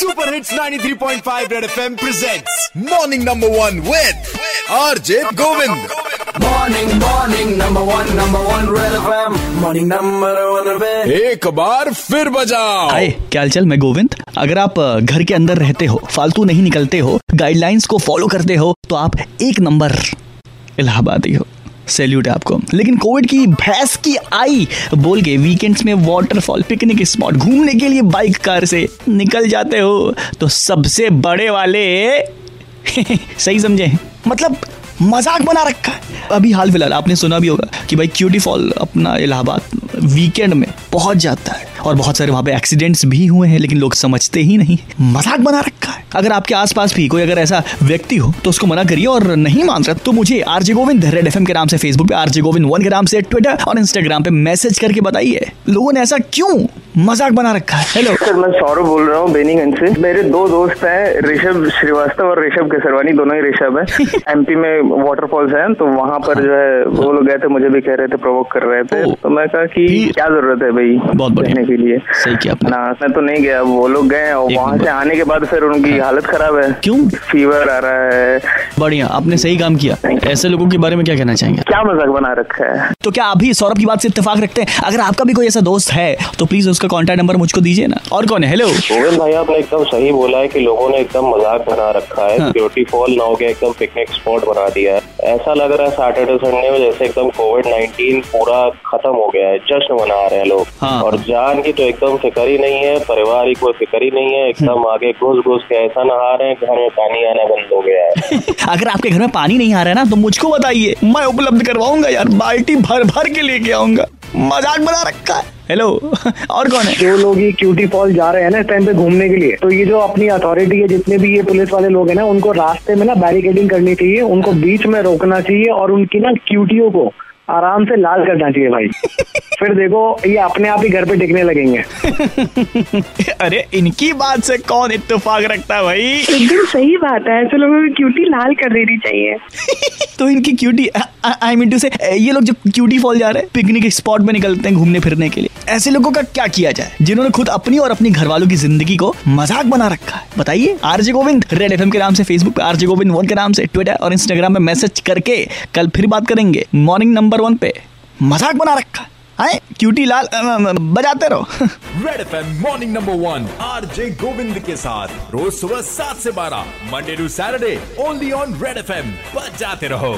Super hits 93.5 Red FM presents morning number one with RJ Govind Morning, morning, number one, number one, Red FM. Morning, number one, Red एक बार फिर बजाओ। हाय क्या चल मैं गोविंद। अगर आप घर के अंदर रहते हो फालतू नहीं निकलते हो गाइडलाइंस को फॉलो करते हो तो आप एक नंबर इलाहाबादी हो। सैल्यूट है आपको। लेकिन कोविड की भैंस की आई बोल के वीकेंड्स में वाटरफॉल पिकनिक स्पॉट घूमने के लिए बाइक कार से निकल जाते हो तो सबसे बड़े वाले सही समझे मतलब मज़ाक बना रखा है। अभी हाल फ़िलहाल आपने सुना भी होगा कि भाई क्यूटी फॉल अपना इलाहाबाद वीकेंड में पहुँच जाता है। और बहुत सारे वहाँ पे एक्सीडेंट्स भी हुए हैं, लेकिन लोग समझते ही नहीं मज़ाक बना रखा है। अगर आपके आसपास भी कोई अगर ऐसा व्यक्ति हो तो उसको मना करिए और नहीं मान रहा तो मुझे आरजे गोविंद रेड एफएम के नाम से फेसबुक पे, आरजे गोविंद वन के नाम से ट्विटर और इंस्टाग्राम पे मैसेज करके बताइए। लोगों ने ऐसा क्यों मज़ाक बना रखा है। हेलो सर मैं सौरभ बोल रहा हूँ बेनीगंज से। मेरे दो दोस्त हैं ऋषभ श्रीवास्तव और ऋषभ केसरवानी दोनों ही ऋषभ है। एमपी में वाटरफॉल्स हैं तो वहाँ पर जो है वो लोग गए थे मुझे भी कह रहे थे प्रोवोक कर रहे थे। तो मैं कहा कि क्या ज़रूरत है भाई बहुत बढ़िया। के लिए। सही किया आपने। ना मैं तो नहीं गया वो लोग गए और वहाँ से आने के बाद फिर उनकी हालत खराब है। क्यों? फीवर आ रहा है। बढ़िया आपने सही काम किया। ऐसे लोगों के बारे में क्या कहना चाहेंगे? क्या मज़ाक बना रखा है। तो क्या अभी सौरभ की बात से इतफाक रखते हैं? अगर आपका भी कोई ऐसा दोस्त है तो प्लीज़ उसका कॉन्टैक्ट नंबर मुझको दीजिए ना। और कौन है? हेलो गोविंद भाई आपने एकदम सही बोला है कि लोगों ने एकदम मज़ाक बना रखा है। हाँ। ब्यूटी फॉल नाउ के एकदम पिकनिक स्पॉट बना दिया है। ऐसा लग रहा है सैटरडे संडे में जैसे एकदम कोविड 19 पूरा खत्म हो गया है जश्न मना रहे हैं लोग। हाँ। और जान की तो एकदम फ़िक्र ही नहीं है परिवार की कोई फ़िक्र ही नहीं है एकदम आगे घुस घुस के ऐसा नहा रहे हैं घर में पानी आना बंद हो गया है। अगर आपके घर में पानी नहीं आ रहा है ना तो मुझको बताइए मैं उपलब्ध करवाऊँगा यार बाल्टी भर भर के लेके आऊँगा। मज़ाक बना रखा है। हेलो और कौन है? जो लोग ये क्यूटी फॉल जा रहे हैं ना इस टाइम पे घूमने के लिए तो ये जो अपनी अथॉरिटी है जितने भी ये पुलिस वाले लोग हैं ना उनको रास्ते में ना बैरिकेडिंग करनी चाहिए उनको बीच में रोकना चाहिए और उनकी ना क्यूटियों को आराम से लाल करना चाहिए भाई। फिर देखो ये अपने आप ही घर पे टिकने लगेंगे। अरे इनकी बात से कौन इत्तेफाक रखता है भाई? एकदम सही बात है ऐसे लोगों की क्यूटी लाल कर देनी चाहिए। तो इनकी क्यूटी आई मीन टू से ये लोग जब क्यूटी फॉल जा रहे हैं पिकनिक स्पॉट में निकलते हैं घूमने फिरने के लिए। ऐसे लोगों का क्या किया जाए, जिन्होंने खुद अपनी और अपने घर वालों की ज़िंदगी को मज़ाक बना रखा है? बताइए। आरजे गोविंद रेड एफएम के नाम से फेसबुक पे आरजे गोविंद वन के नाम से ट्विटर और इंस्टाग्राम में मैसेज करके कल फिर बात करेंगे। मॉर्निंग नंबर वन पे मज़ाक बना रखा है। क्यूटी लाल बजाते रहो। Red FM morning number one R J Govind के साथ। रोज सुबह सात से बारह Monday to Saturday only on Red FM बजाते रहो।